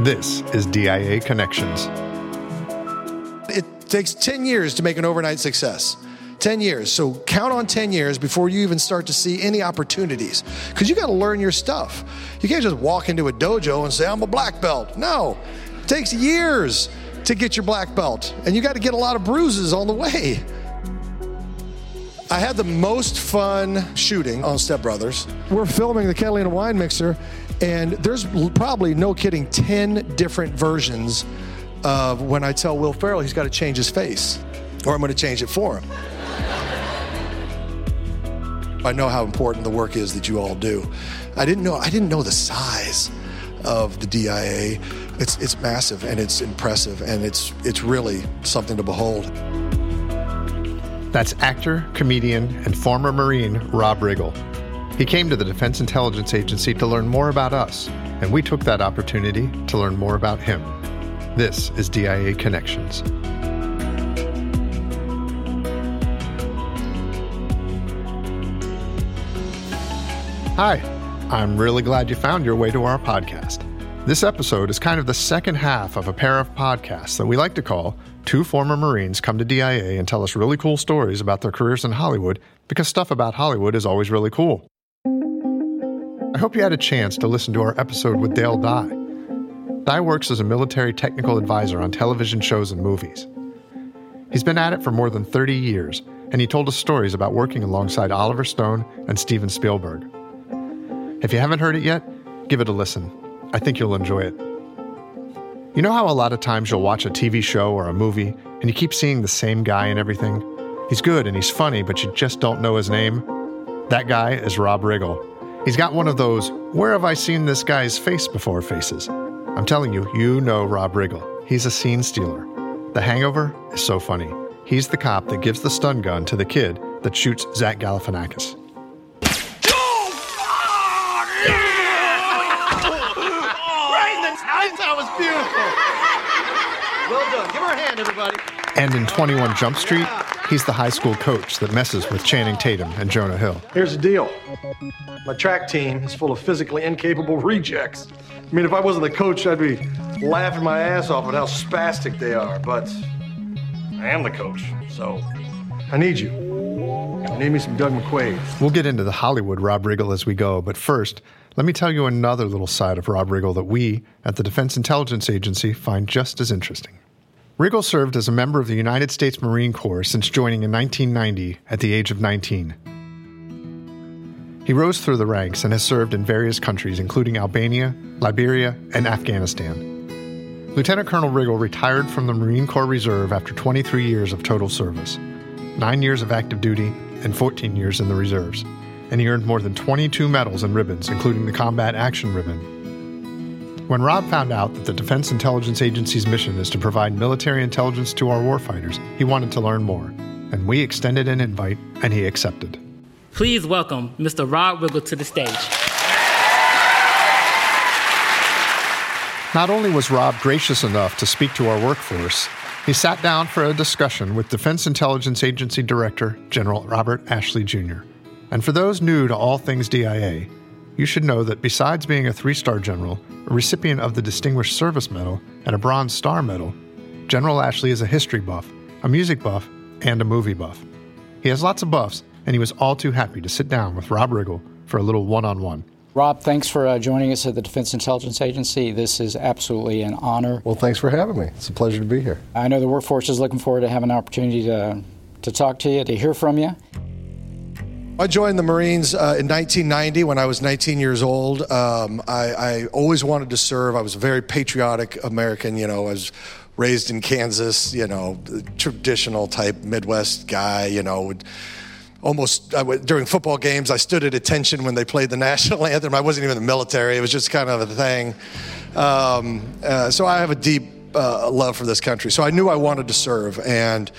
This is DIA Connections. It takes 10 years to make an overnight success. 10 years. So count on 10 years before you even start to see any opportunities. Because you got to learn your stuff. You can't just walk into a dojo and say, I'm a black belt. No, it takes years to get your black belt. And you got to get a lot of bruises on the way. I had the most fun shooting on Step Brothers. We're filming the Catalina wine mixer, and there's probably, no kidding, 10 different versions of when I tell Will Ferrell he's got to change his face, or I'm going to change it for him. I know how important the work is that you all do. I didn't know I didn't know the size of the DIA. It's it's massive and it's impressive and it's it's really something to behold. That's actor, comedian, and former Marine Rob Riggle. He came to the Defense Intelligence Agency to learn more about us, and we took that opportunity to learn more about him. This is DIA Connections. Hi, I'm really glad you found your way to our podcast. This episode is kind of the second half of a pair of podcasts that we like to call Two Former Marines Come to DIA and Tell Us Really Cool Stories About Their Careers in Hollywood because stuff about Hollywood is always really cool. Hope you had a chance to listen to our episode with Dale Dye. Dye works as a military technical advisor on television shows and movies. He's been at it for more than 30 years, and he told us stories about working alongside Oliver Stone and Steven Spielberg. If you haven't heard it yet, give it a listen. I think you'll enjoy it. You know how a lot of times you'll watch a TV show or a movie and you keep seeing the same guy and everything? He's good and he's funny, but you just don't know his name? That guy is Rob Riggle. He's got one of those, where have I seen this guy's face before faces? I'm telling you, you know Rob Riggle. He's a scene stealer. The Hangover is so funny. He's the cop that gives the stun gun to the kid that shoots Zach Galifianakis. That was beautiful. Well done. Give her a hand, everybody. And in 21 Jump Street, he's the high school coach that messes with Channing Tatum and Jonah Hill. Here's the deal. My track team is full of physically incapable rejects. I mean, if I wasn't the coach, I'd be laughing my ass off at how spastic they are. But I am the coach, so I need you. Name me some Doug McQuaid. We'll get into the Hollywood Rob Riggle as we go, but first, let me tell you another little side of Rob Riggle that we, at the Defense Intelligence Agency, find just as interesting. Riggle served as a member of the United States Marine Corps since joining in 1990 at the age of 19. He rose through the ranks and has served in various countries, including Albania, Liberia, and Afghanistan. Lieutenant Colonel Riggle retired from the Marine Corps Reserve after 23 years of total service, nine years of active duty, and 14 years in the reserves, and he earned more than 22 medals and ribbons, including the Combat Action Ribbon. When Rob found out that the Defense Intelligence Agency's mission is to provide military intelligence to our warfighters, he wanted to learn more, and we extended an invite, and he accepted. Please welcome Mr. Rob Riggle to the stage. Not only was Rob gracious enough to speak to our workforce, he sat down for a discussion with Defense Intelligence Agency Director General Robert Ashley Jr. And for those new to all things DIA, you should know that besides being a three star general, a recipient of the Distinguished Service Medal, and a Bronze Star Medal, General Ashley is a history buff, a music buff, and a movie buff. He has lots of buffs, and he was all too happy to sit down with Rob Riggle for a little one on one. Rob, thanks for uh, joining us at the Defense Intelligence Agency. This is absolutely an honor. Well, thanks for having me. It's a pleasure to be here. I know the workforce is looking forward to having an opportunity to, to talk to you, to hear from you. I joined the Marines uh, in 1990 when I was 19 years old. Um, I, I, always wanted to serve. I was a very patriotic American. You know, I was raised in Kansas. You know, traditional type Midwest guy. You know. Would, almost would, during football games, I stood at attention when they played the national anthem. I wasn't even in the military; it was just kind of a thing. Um, uh, so I have a deep uh, love for this country. So I knew I wanted to serve, and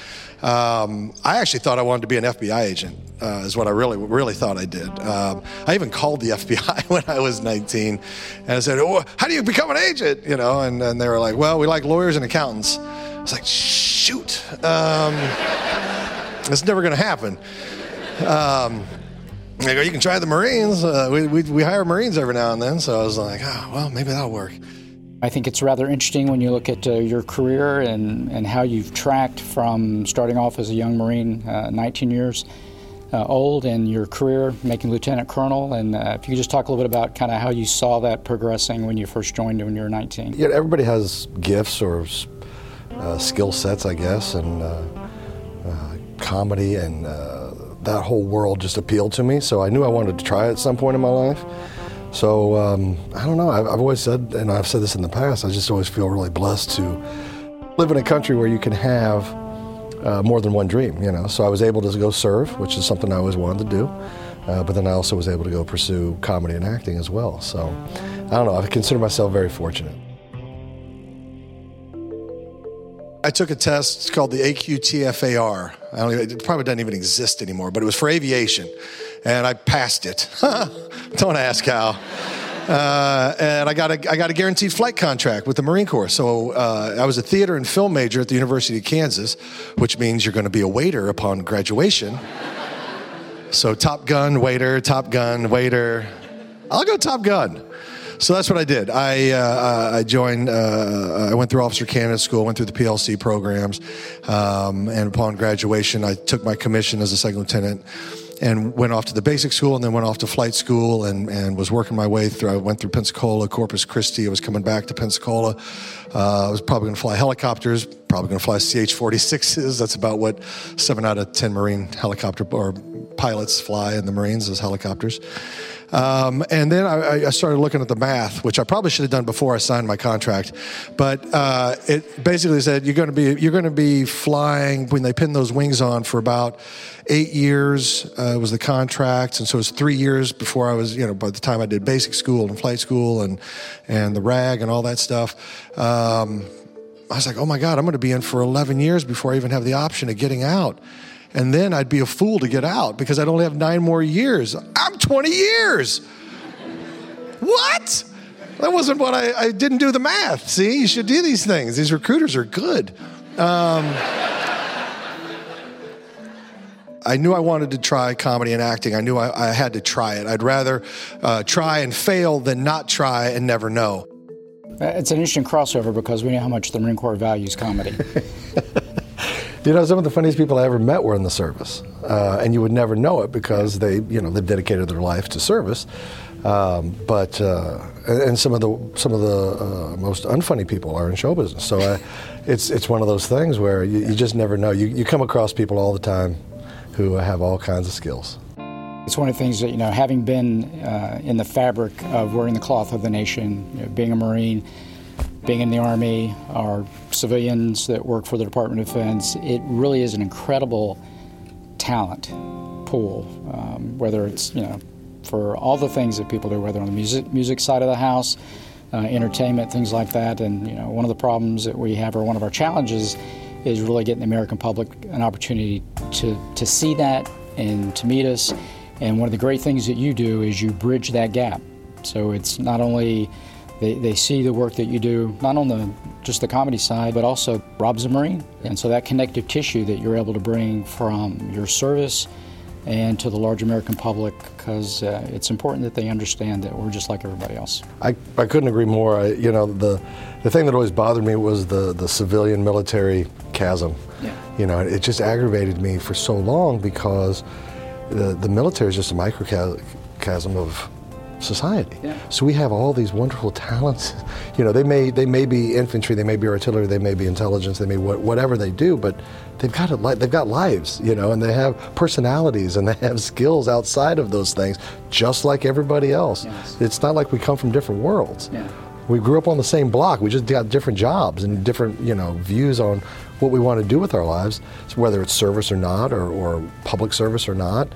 um, I actually thought I wanted to be an FBI agent. Uh, is what I really, really thought I did. Um, I even called the FBI when I was 19, and I said, oh, "How do you become an agent?" You know, and, and they were like, "Well, we like lawyers and accountants." I was like, "Shoot, um, it's never going to happen." Um, they go, you can try the Marines. Uh, we, we, we hire Marines every now and then. So I was like, oh, well, maybe that'll work. I think it's rather interesting when you look at uh, your career and, and how you've tracked from starting off as a young Marine, uh, 19 years uh, old, and your career making lieutenant colonel. And uh, if you could just talk a little bit about kind of how you saw that progressing when you first joined when you were 19. Yeah, everybody has gifts or uh, skill sets, I guess, and uh, comedy and that whole world just appealed to me. So I knew I wanted to try it at some point in my life. So um, I don't know. I've, I've, always said, and I've said this in the past, I just always feel really blessed to live in a country where you can have uh, more than one dream, you know. So I was able to go serve, which is something I always wanted to do. Uh, but then I also was able to go pursue comedy and acting as well. So I don't know. I consider myself very fortunate. I took a test called the AQTFAR. I don't even, it probably doesn't even exist anymore, but it was for aviation, and I passed it. don't ask how. Uh, and I got a I got a guaranteed flight contract with the Marine Corps. So uh, I was a theater and film major at the University of Kansas, which means you're going to be a waiter upon graduation. so Top Gun waiter, Top Gun waiter. I'll go Top Gun. So that's what I did. I uh, I joined. Uh, I went through Officer Candidate School. Went through the PLC programs, um, and upon graduation, I took my commission as a second lieutenant and went off to the basic school and then went off to flight school and, and was working my way through. I went through Pensacola, Corpus Christi. I was coming back to Pensacola. Uh, I was probably going to fly helicopters, probably going to fly CH 46s. That's about what seven out of 10 Marine helicopter or pilots fly in the Marines as helicopters. Um, and then I, I, started looking at the math, which I probably should have done before I signed my contract. But uh, it basically said you're going to be you're going to be flying when they pin those wings on for about eight years uh, was the contract, and so it was three years before I was you know by the time I did basic school and flight school and and the RAG and all that stuff. Um, I was like, oh my God, I'm going to be in for 11 years before I even have the option of getting out and then I'd be a fool to get out because I'd only have nine more years. I'm 20 years. what? That wasn't what I, I didn't do the math. See, you should do these things. These recruiters are good. Um, I knew I wanted to try comedy and acting. I knew I, I had to try it. I'd rather uh, try and fail than not try and never know. It's an interesting crossover because we know how much the Marine Corps values comedy. You know, some of the funniest people I ever met were in the service, uh, and you would never know it because they, you know, they've dedicated their life to service. Um, but uh, and some of the some of the uh, most unfunny people are in show business. So I, it's it's one of those things where you, you just never know. You you come across people all the time who have all kinds of skills. It's one of the things that you know, having been uh, in the fabric of wearing the cloth of the nation, you know, being a Marine being in the Army, our civilians that work for the Department of Defense, it really is an incredible talent pool, um, whether it's, you know, for all the things that people do, whether on the music, music side of the house, uh, entertainment, things like that. And, you know, one of the problems that we have, or one of our challenges, is really getting the American public an opportunity to, to see that and to meet us. And one of the great things that you do is you bridge that gap. So it's not only they, they see the work that you do, not on the just the comedy side, but also Rob's a Marine. And so that connective tissue that you're able to bring from your service and to the large American public, because uh, it's important that they understand that we're just like everybody else. I, I couldn't agree more. I, you know, the, the thing that always bothered me was the, the civilian military chasm. Yeah. You know, it just aggravated me for so long because the, the military is just a microcosm of society. Yeah. So we have all these wonderful talents. You know, they may they may be infantry, they may be artillery, they may be intelligence, they may whatever they do, but they've got a, they've got lives, you know, and they have personalities and they have skills outside of those things, just like everybody else. Yes. It's not like we come from different worlds. Yeah. We grew up on the same block. We just got different jobs and different, you know, views on what we want to do with our lives, whether it's service or not, or, or public service or not.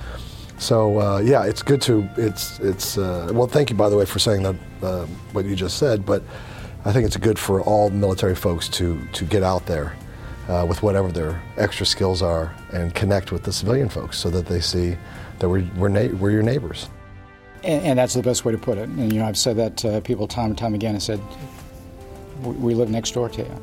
So uh, yeah, it's good to it's it's uh, well. Thank you by the way for saying that uh, what you just said, but I think it's good for all military folks to to get out there uh, with whatever their extra skills are and connect with the civilian folks so that they see that we're we're, na- we're your neighbors. And, and, that's the best way to put it. And you know, I've said that to people time and time again. I said we live next door to you.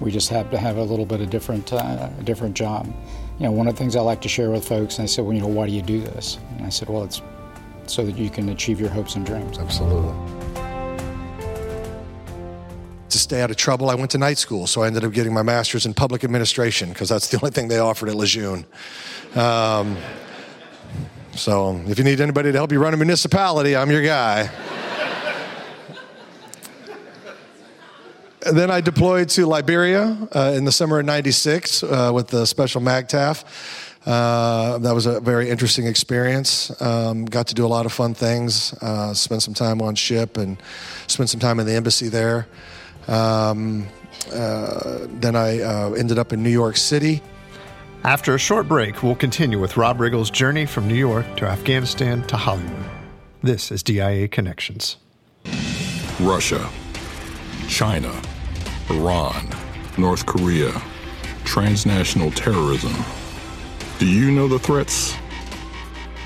We just have to have a little bit of different uh, different job you know, one of the things I like to share with folks, and I said, well, you know, why do you do this? And I said, well, it's so that you can achieve your hopes and dreams. Absolutely. to stay out of trouble, I went to night school. So I ended up getting my master's in public administration because that's the only thing they offered at Lejeune. Um, so if you need anybody to help you run a municipality, I'm your guy. Then I deployed to Liberia uh, in the summer of '96 uh, with the Special MAGTF. Uh, that was a very interesting experience. Um, got to do a lot of fun things. Uh, spent some time on ship and spent some time in the embassy there. Um, uh, then I uh, ended up in New York City. After a short break, we'll continue with Rob Riggle's journey from New York to Afghanistan to Hollywood. This is DIA Connections. Russia, China, Iran, North Korea, transnational terrorism. Do you know the threats?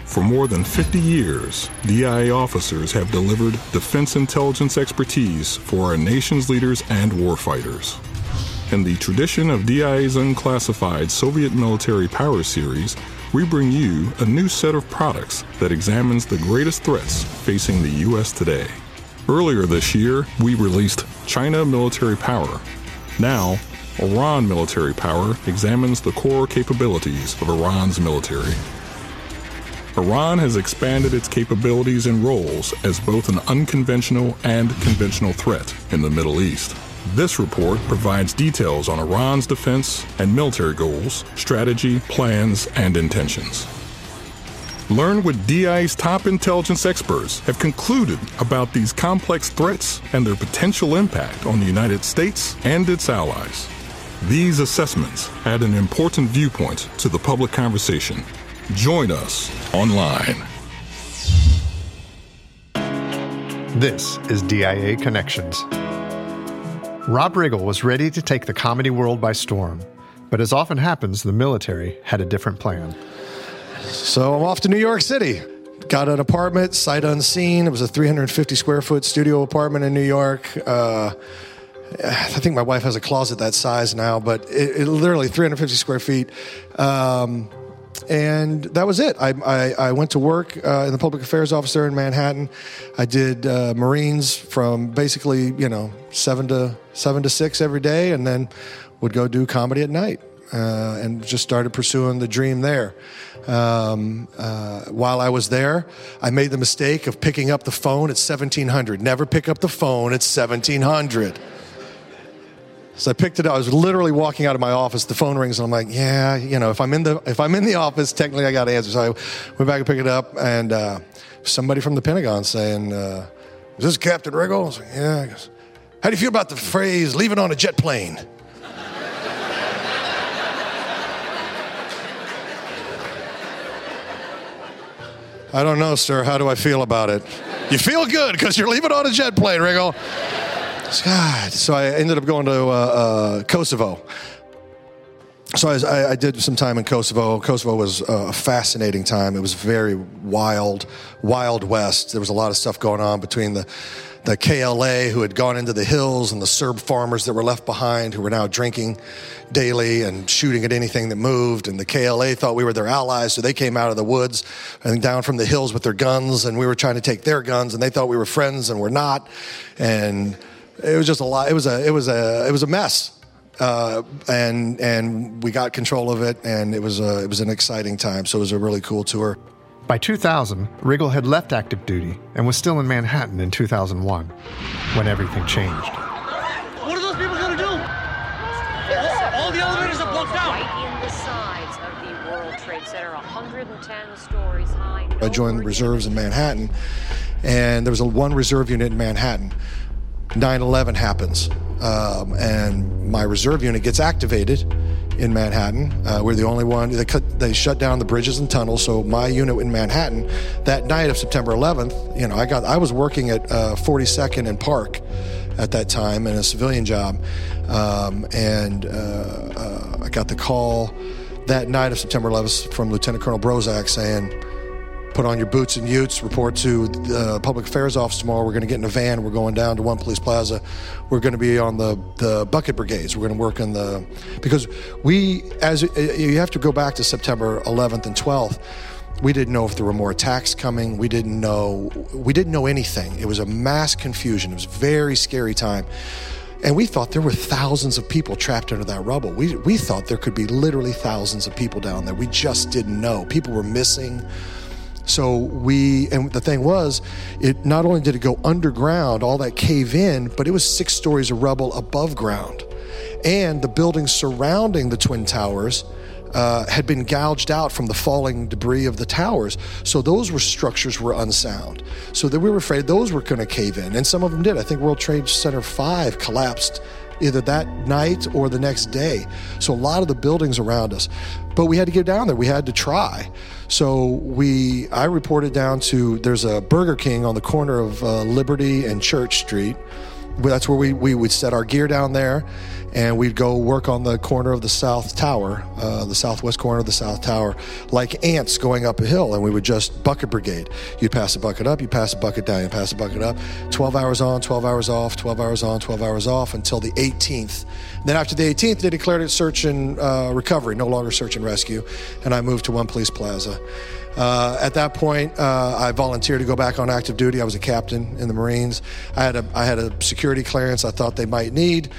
For more than 50 years, DIA officers have delivered defense intelligence expertise for our nation's leaders and warfighters. In the tradition of DIA's unclassified Soviet military power series, we bring you a new set of products that examines the greatest threats facing the U.S. today. Earlier this year, we released China Military Power. Now, Iran Military Power examines the core capabilities of Iran's military. Iran has expanded its capabilities and roles as both an unconventional and conventional threat in the Middle East. This report provides details on Iran's defense and military goals, strategy, plans, and intentions. Learn what DI's top intelligence experts have concluded about these complex threats and their potential impact on the United States and its allies. These assessments add an important viewpoint to the public conversation. Join us online. This is DIA Connections. Rob Riggle was ready to take the comedy world by storm, but as often happens, the military had a different plan. So I'm off to New York City. Got an apartment, sight unseen. It was a 350 square foot studio apartment in New York. Uh, I think my wife has a closet that size now, but it, it literally 350 square feet. Um, and that was it. I, I, I went to work uh, in the public affairs office there in Manhattan. I did uh, Marines from basically you know seven to seven to six every day, and then would go do comedy at night, uh, and just started pursuing the dream there. Um, uh, while I was there, I made the mistake of picking up the phone at 1700. Never pick up the phone at 1700. So I picked it up. I was literally walking out of my office. The phone rings, and I'm like, "Yeah, you know, if I'm in the if I'm in the office, technically I got to answer." So I went back and picked it up, and uh, somebody from the Pentagon saying, uh, "Is this Captain Riggle?" I was like, "Yeah." Goes, How do you feel about the phrase "leave it on a jet plane"? I don't know, sir. How do I feel about it? You feel good because you're leaving on a jet plane, Riggle. God. So I ended up going to uh, uh, Kosovo. So I, I, I, did some time in Kosovo. Kosovo was a fascinating time. It was very wild, wild west. There was a lot of stuff going on between the the KLA who had gone into the hills and the Serb farmers that were left behind who were now drinking daily and shooting at anything that moved. And the KLA thought we were their allies, so they came out of the woods and down from the hills with their guns, and we were trying to take their guns, and they thought we were friends and we're not. And it was just a lot. It was a it was a it was a mess. Uh, and and we got control of it, and it was a, it was an exciting time. So it was a really cool tour. By 2000, Riggle had left active duty and was still in Manhattan in 2001 when everything changed. What are those people going to do? All, all the elevators are blocked out. Right in the sides of the World Trade Center, 110 stories high. I joined the reserves in Manhattan, and there was a one reserve unit in Manhattan. 9 11 happens, um, and my reserve unit gets activated in Manhattan. Uh, we're the only one. They cut, they shut down the bridges and tunnels. So my unit in Manhattan that night of September 11th, you know, I got I was working at uh, 42nd and Park at that time in a civilian job, um, and uh, uh, I got the call that night of September 11th from Lieutenant Colonel Brozak saying put on your boots and utes, report to the uh, public affairs office tomorrow. We're going to get in a van. We're going down to One Police Plaza. We're going to be on the, the bucket brigades. We're going to work in the, because we, as uh, you have to go back to September 11th and 12th. We didn't know if there were more attacks coming. We didn't know, we didn't know anything. It was a mass confusion. It was a very scary time. And we thought there were thousands of people trapped under that rubble. We, we thought there could be literally thousands of people down there. We just didn't know. People were missing. So we, and the thing was, it not only did it go underground, all that cave in, but it was six stories of rubble above ground. And the buildings surrounding the Twin Towers uh, had been gouged out from the falling debris of the towers. So those were structures were unsound. So that we were afraid those were going to cave in. And some of them did. I think World Trade Center 5 collapsed either that night or the next day. So a lot of the buildings around us. But we had to get down there. We had to try. So we, I reported down to there's a Burger King on the corner of uh, Liberty and Church Street. That's where we, we would set our gear down there and we'd go work on the corner of the South Tower, uh, the southwest corner of the South Tower, like ants going up a hill, and we would just bucket brigade. You'd pass a bucket up, you pass a bucket down, you pass a bucket up. 12 hours on, 12 hours off, 12 hours on, 12 hours off until the 18th. Then after the 18th, they declared it search and uh, recovery, no longer search and rescue, and I moved to One Police Plaza. Uh, at that point, uh, I volunteered to go back on active duty. I was a captain in the Marines. I had a I had a security clearance I thought they might need.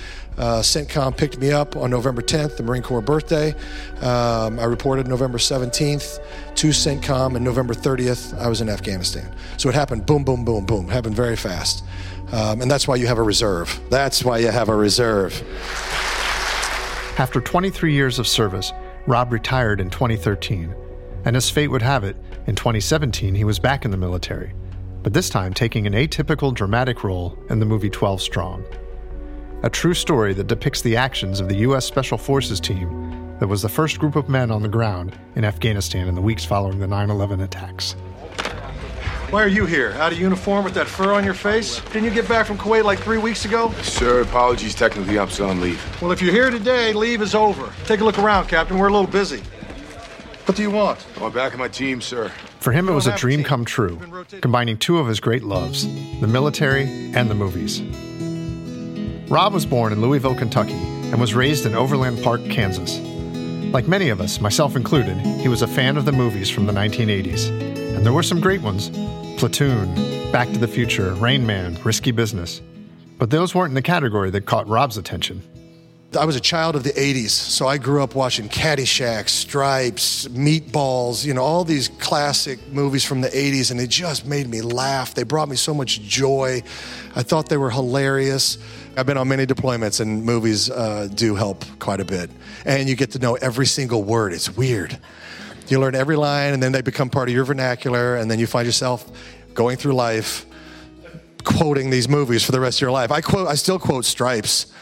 Uh, CENTCOM picked me up on November 10th, the Marine Corps birthday. Um, I reported November 17th to CENTCOM, and November 30th, I was in Afghanistan. So it happened boom, boom, boom, boom. It happened very fast. Um, and that's why you have a reserve. That's why you have a reserve. After 23 years of service, Rob retired in 2013. And as fate would have it, in 2017 he was back in the military, but this time taking an atypical dramatic role in the movie 12 Strong a true story that depicts the actions of the U.S. Special Forces team that was the first group of men on the ground in Afghanistan in the weeks following the 9 11 attacks. Why are you here? Out of uniform with that fur on your face? Didn't you get back from Kuwait like three weeks ago? Sir, apologies. Technically, I'm still on leave. Well, if you're here today, leave is over. Take a look around, Captain. We're a little busy. What do you want? I'm back in my team, sir. For him, it was a dream come true, combining two of his great loves the military and the movies. Rob was born in Louisville, Kentucky, and was raised in Overland Park, Kansas. Like many of us, myself included, he was a fan of the movies from the 1980s. And there were some great ones Platoon, Back to the Future, Rain Man, Risky Business. But those weren't in the category that caught Rob's attention. I was a child of the 80s, so I grew up watching Caddyshack, Stripes, Meatballs, you know, all these classic movies from the 80s, and they just made me laugh. They brought me so much joy. I thought they were hilarious. I've been on many deployments, and movies uh, do help quite a bit. And you get to know every single word. It's weird. You learn every line, and then they become part of your vernacular, and then you find yourself going through life quoting these movies for the rest of your life. I quote, I still quote Stripes.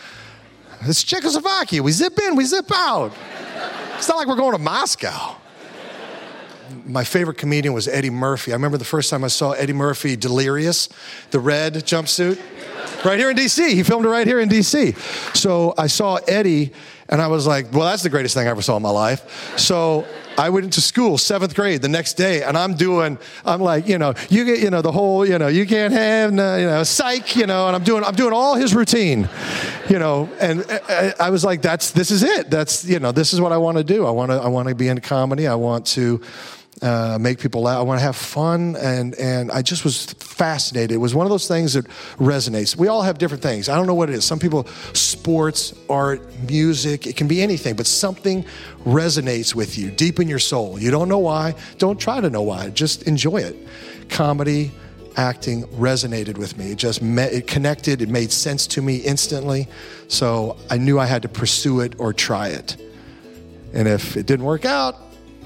It's Czechoslovakia. We zip in, we zip out. It's not like we're going to Moscow. My favorite comedian was Eddie Murphy. I remember the first time I saw Eddie Murphy Delirious, the red jumpsuit, right here in DC. He filmed it right here in DC. So I saw Eddie and I was like, well, that's the greatest thing I ever saw in my life. So I went into school, seventh grade, the next day, and I'm doing, I'm like, you know, you get, you know, the whole, you know, you can't have, no, you know, psych, you know, and I'm doing, I'm doing all his routine, you know, and uh, uh, I was like, that's, this is it. That's, you know, this is what I want to do. I want to, I want to be in comedy. I want to, uh, make people laugh. I want to have fun, and and I just was fascinated. It was one of those things that resonates. We all have different things. I don't know what it is. Some people, sports, art, music, it can be anything, but something resonates with you deep in your soul. You don't know why. Don't try to know why. Just enjoy it. Comedy, acting resonated with me. It just met, it connected. It made sense to me instantly. So I knew I had to pursue it or try it. And if it didn't work out,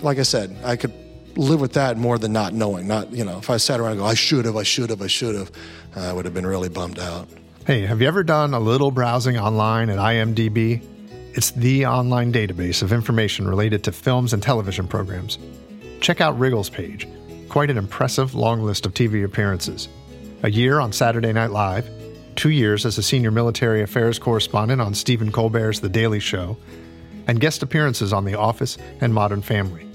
like I said, I could live with that more than not knowing. Not, you know, if I sat around and go, I should have, I should have, I should have, uh, I would have been really bummed out. Hey, have you ever done a little browsing online at IMDb? It's the online database of information related to films and television programs. Check out Riggle's page. Quite an impressive long list of TV appearances. A year on Saturday Night Live, two years as a senior military affairs correspondent on Stephen Colbert's The Daily Show, and guest appearances on The Office and Modern Family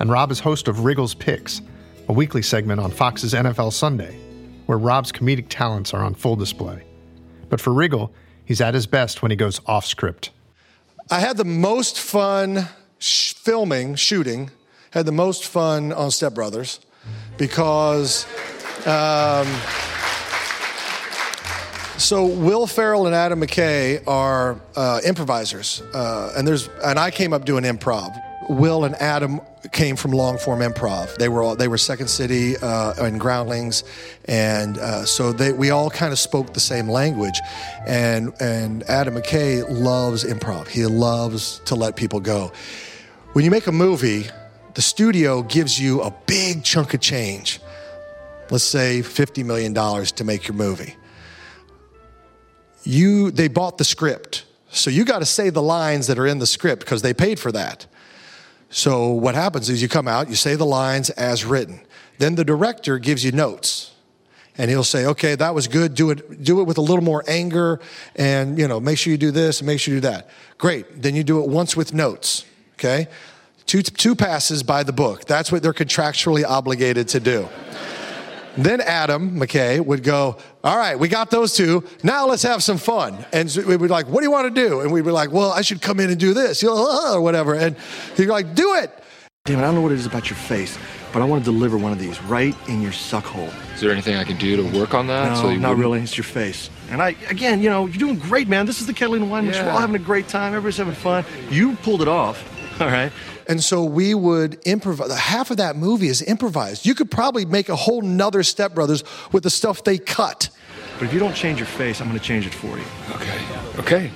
and Rob is host of Riggle's Picks, a weekly segment on Fox's NFL Sunday, where Rob's comedic talents are on full display. But for Wriggle, he's at his best when he goes off script. I had the most fun sh- filming, shooting, had the most fun on Step Brothers because. Um, So Will Ferrell and Adam McKay are uh, improvisers, uh, and there's and I came up doing improv. Will and Adam came from long form improv. They were all, they were Second City uh, and Groundlings, and uh, so they we all kind of spoke the same language. And and Adam McKay loves improv. He loves to let people go. When you make a movie, the studio gives you a big chunk of change. Let's say fifty million dollars to make your movie you they bought the script so you got to say the lines that are in the script because they paid for that so what happens is you come out you say the lines as written. Then the director gives you notes. And he'll say okay that was good. Do it do it with a little more anger and you know make sure you do this and make sure you do that. Great. Then you do it once with notes okay? Two, two passes by the book. That's what they're contractually obligated to do. Then Adam McKay would go, All right, we got those two. Now let's have some fun. And so we'd be like, What do you want to do? And we'd be like, Well, I should come in and do this, you know, uh, or whatever. And he'd be like, Do it. Damn it, I don't know what it is about your face, but I want to deliver one of these right in your suck hole. Is there anything I can do to work on that? No, so not wouldn't- really. It's your face. And I, again, you know, you're doing great, man. This is the Catalina Wine Mix. We're all having a great time. Everybody's having fun. You pulled it off, all right? And so we would improvise. Half of that movie is improvised. You could probably make a whole nother Step Brothers with the stuff they cut. But if you don't change your face, I'm going to change it for you. Okay. Okay.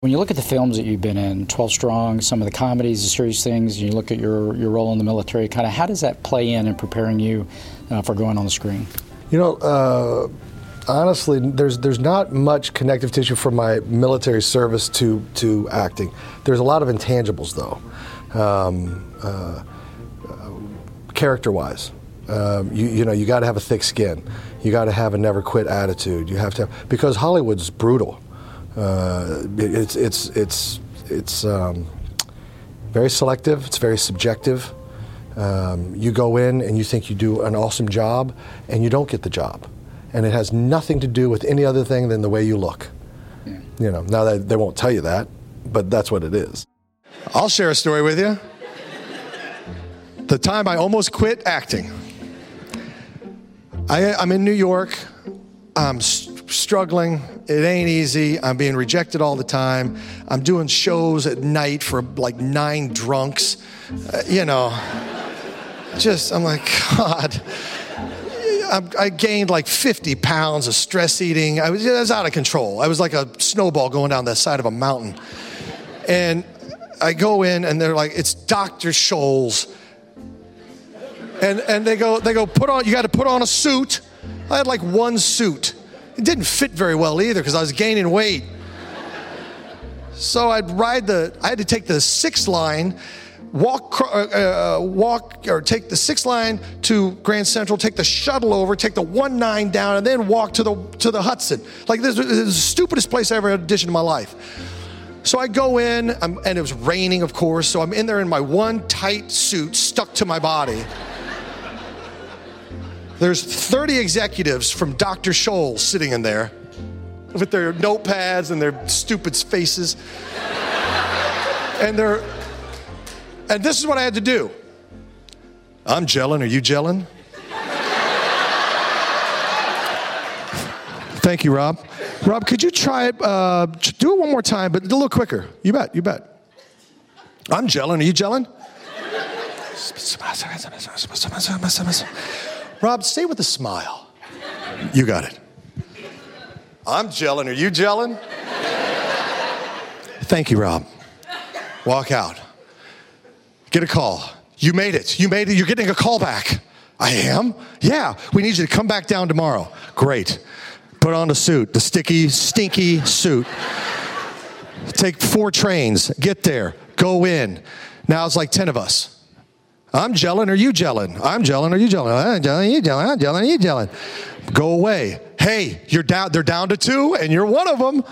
When you look at the films that you've been in, 12 Strong, some of the comedies, the serious things, you look at your, your role in the military, kind of how does that play in in preparing you uh, for going on the screen? You know, uh, honestly, there's there's not much connective tissue from my military service to to acting. There's a lot of intangibles though, um, uh, character-wise. Um, you, you know, you got to have a thick skin. You got to have a never quit attitude. You have to because Hollywood's brutal. Uh, it- it's it's it's it's um, very selective. It's very subjective. Um, you go in and you think you do an awesome job, and you don't get the job, and it has nothing to do with any other thing than the way you look. You know, now they, they won't tell you that, but that's what it is. I'll share a story with you. The time I almost quit acting. I, I'm in New York. I'm struggling. It ain't easy. I'm being rejected all the time. I'm doing shows at night for like nine drunks. Uh, you know, just, I'm like, God. I, I gained like 50 pounds of stress eating. I was, I was out of control. I was like a snowball going down the side of a mountain. And I go in and they're like, it's Dr. Scholl's. And, and they go, they go, put on, you got to put on a suit. I had like one suit. It didn't fit very well either because I was gaining weight. So I'd ride the, I had to take the six line, walk, uh, uh, walk or take the six line to Grand Central, take the shuttle over, take the one nine down, and then walk to the to the Hudson. Like this, this is the stupidest place I ever auditioned in my life. So I go in, I'm, and it was raining, of course. So I'm in there in my one tight suit stuck to my body. There's 30 executives from Dr. Scholl sitting in there with their notepads and their stupid faces. and they're, and this is what I had to do. I'm gelling. Are you gelling? Thank you, Rob. Rob, could you try it? Uh, do it one more time, but a little quicker. You bet. You bet. I'm gelling. Are you gelling? Rob, say with a smile. You got it. I'm gelling. Are you gelling? Thank you, Rob. Walk out. Get a call. You made it. You made it. You're getting a call back. I am? Yeah. We need you to come back down tomorrow. Great. Put on the suit, the sticky, stinky suit. Take four trains. Get there. Go in. Now it's like 10 of us. I'm gelling. Are you gelling? I'm gelling. Are you gelling? I'm gelling. You gelling? I'm gelling. You gelling? Go away. Hey, you're down. They're down to two, and you're one of them.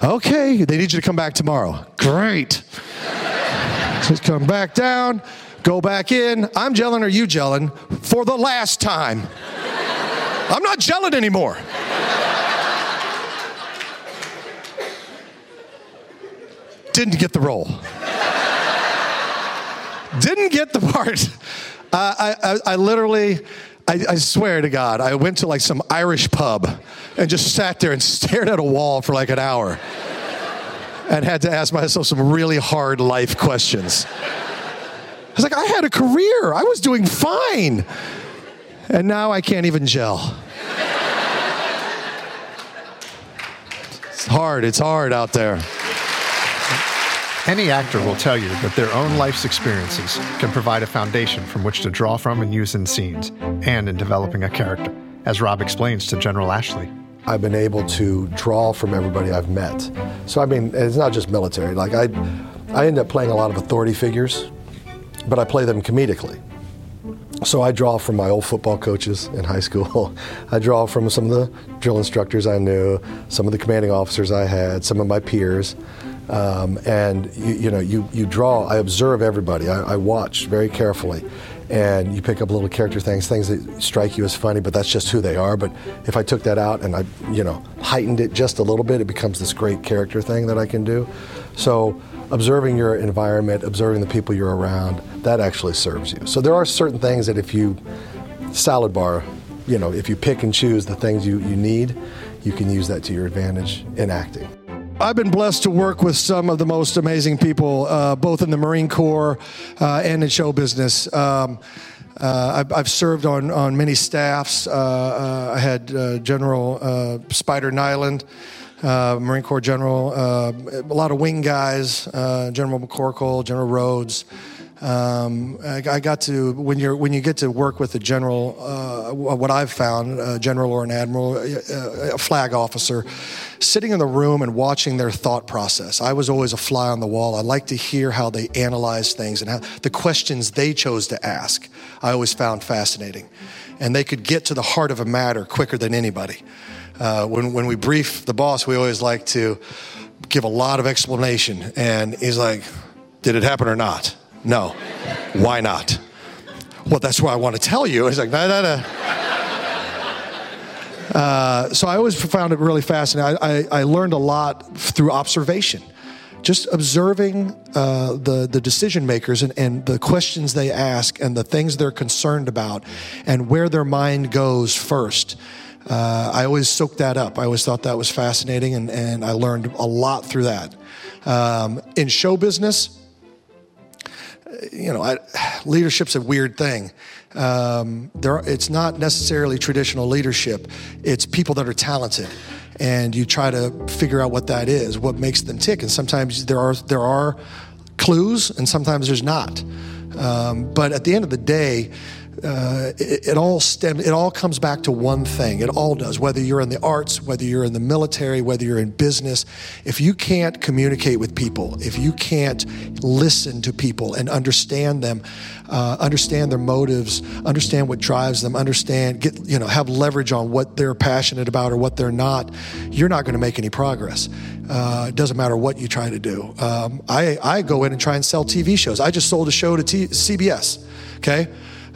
Okay. They need you to come back tomorrow. Great. Just come back down. Go back in. I'm gelling. Are you gelling? For the last time. I'm not gelling anymore. Didn't get the role didn't get the part. Uh, I, I, I literally, I, I swear to God, I went to like some Irish pub and just sat there and stared at a wall for like an hour and had to ask myself some really hard life questions. I was like, I had a career, I was doing fine. And now I can't even gel. It's hard, it's hard out there. Any actor will tell you that their own life's experiences can provide a foundation from which to draw from and use in scenes and in developing a character, as Rob explains to General Ashley. I've been able to draw from everybody I've met. So I mean, it's not just military. Like I, I end up playing a lot of authority figures, but I play them comedically. So I draw from my old football coaches in high school. I draw from some of the drill instructors I knew, some of the commanding officers I had, some of my peers. Um, and you, you, know, you, you draw. I observe everybody. I, I, watch very carefully, and you pick up little character things, things that strike you as funny, but that's just who they are. But if I took that out and I, you know, heightened it just a little bit, it becomes this great character thing that I can do. So observing your environment, observing the people you're around, that actually serves you. So there are certain things that if you salad bar, you know, if you pick and choose the things you, you need, you can use that to your advantage in acting. I've been blessed to work with some of the most amazing people, uh, both in the Marine Corps uh, and in show business. Um, uh, I've, I've, served on, on many staffs. Uh, uh, I had uh, General Spider Niland, Marine Corps General, a lot of wing guys, General McCorkle, General Rhodes. Um, I, I, got to when you when you get to work with a general, uh, what I've found, a general or an admiral, a, a, flag officer, sitting in the room and watching their thought process. I was always a fly on the wall. I like to hear how they analyze things and how the questions they chose to ask. I always found fascinating, and they could get to the heart of a matter quicker than anybody. Uh, when when we brief the boss, we always like to give a lot of explanation, and he's like, "Did it happen or not?" No. Why not? Well, that's why I want to tell you. It's like, no, no, no. Uh, so I always found it really fascinating. I, I, I learned a lot through observation, just observing uh, the the decision makers and, and the questions they ask and the things they're concerned about and where their mind goes first. Uh, I always soaked that up. I always thought that was fascinating, and, and I learned a lot through that. Um, in show business, you know, I, leadership's a weird thing. Um, there, it's not necessarily traditional leadership. It's people that are talented, and you try to figure out what that is, what makes them tick. And sometimes there are there are clues, and sometimes there's not. Um, but at the end of the day, uh, it, it, all stems, it all comes back to one thing. It all does. Whether you're in the arts, whether you're in the military, whether you're in business, if you can't communicate with people, if you can't listen to people and understand them, uh, understand their motives, understand what drives them, understand, get you know, have leverage on what they're passionate about or what they're not, you're not going to make any progress. Uh, it doesn't matter what you try to do. Um, I I go in and try and sell TV shows. I just sold a show to T- CBS. Okay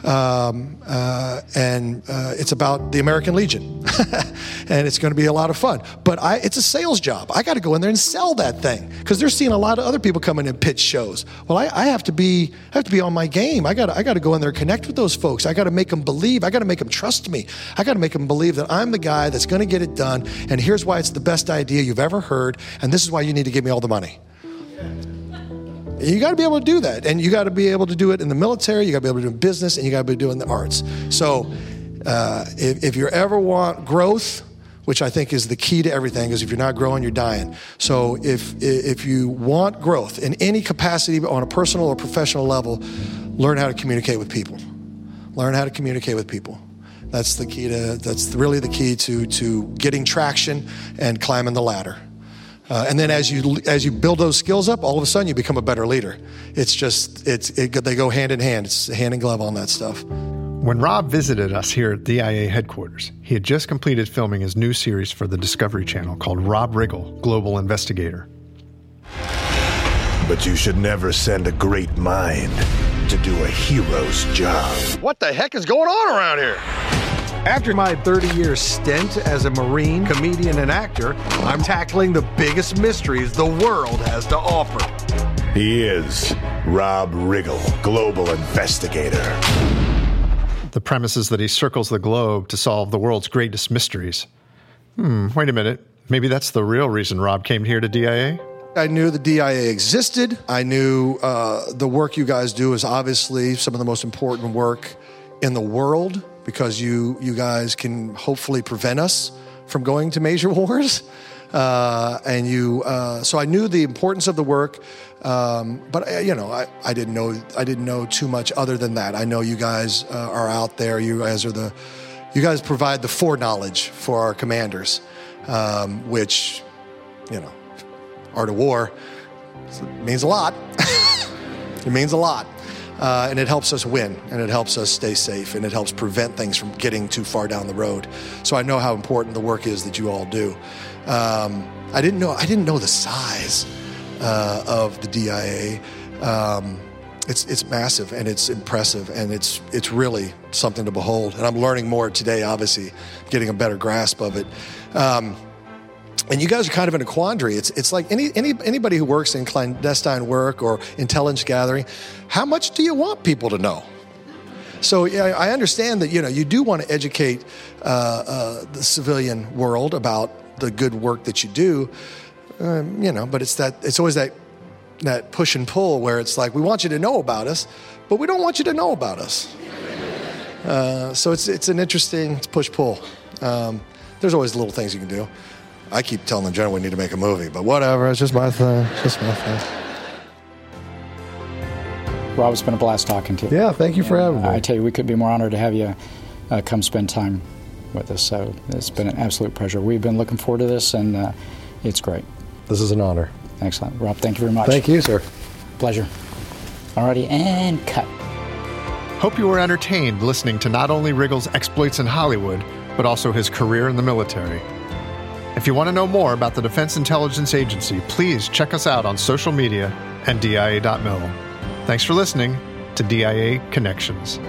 um, uh, and uh, it's about the American Legion, and it's going to be a lot of fun. But I, it's a sales job. I got to go in there and sell that thing because they're seeing a lot of other people come in and pitch shows. Well, I, I have to be I have to be on my game. I got I got to go in there and connect with those folks. I got to make them believe. I got to make them trust me. I got to make them believe that I'm the guy that's going to get it done. And here's why it's the best idea you've ever heard. And this is why you need to give me all the money. You got to be able to do that. And you got to be able to do it in the military, you got to be able to do it in business, and you got to be doing the arts. So uh, if, if you ever want growth, which I think is the key to everything, is if you're not growing, you're dying. So if, if you want growth in any capacity on a personal or professional level, learn how to communicate with people. Learn how to communicate with people. That's the key to, that's really the key to, to getting traction and climbing the ladder. Uh, and then as you as you build those skills up, all of a sudden you become a better leader. It's just it's it, they go hand in hand. It's hand in glove on that stuff. When Rob visited us here at DIA headquarters, he had just completed filming his new series for the Discovery Channel called Rob Riggle, Global Investigator. But you should never send a great mind to do a hero's job. What the heck is going on around here? After my 30 year stint as a Marine, comedian, and actor, I'm tackling the biggest mysteries the world has to offer. He is Rob Riggle, Global Investigator. The premise is that he circles the globe to solve the world's greatest mysteries. Hmm, wait a minute. Maybe that's the real reason Rob came here to DIA? I knew the DIA existed. I knew uh, the work you guys do is obviously some of the most important work in the world because you you guys can hopefully prevent us from going to major wars. Uh, and you, uh, so I knew the importance of the work, um, but uh, you know, I, I didn't know I didn't know too much other than that. I know you guys uh, are out there. You guys are the, you guys provide the foreknowledge for our commanders, um, which, you know, art of war means a lot. it means a lot. Uh, and it helps us win and it helps us stay safe and it helps prevent things from getting too far down the road. So I know how important the work is that you all do. Um, I didn't know I didn't know the size uh, of the DIA. Um, it's it's massive and it's impressive and it's it's really something to behold. And I'm learning more today. Obviously, getting a better grasp of it. Um, and you guys are kind of in a quandary. It's it's like any, any anybody who works in clandestine work or intelligence gathering. How much do you want people to know? So yeah, I understand that you know you do want to educate uh, uh, the civilian world about the good work that you do. Um, you know, but it's that it's always that that push and pull where it's like we want you to know about us, but we don't want you to know about us. Uh, so it's it's an interesting push pull. Um, there's always little things you can do. I keep telling the general we need to make a movie, but whatever. It's just my thing. It's just my thing. Rob, it's been a blast talking to you. Yeah, thank you for having me. I tell you, we could be more honored to have you uh, come spend time with us. So it's been an absolute pleasure. We've been looking forward to this, and uh, it's great. This is an honor. Excellent. Rob, thank you very much. Thank you, sir. Pleasure. Alrighty, and cut. Hope you were entertained listening to not only Riggle's exploits in Hollywood, but also his career in the military. If you want to know more about the Defense Intelligence Agency, please check us out on social media and DIA.mil. Thanks for listening to DIA Connections.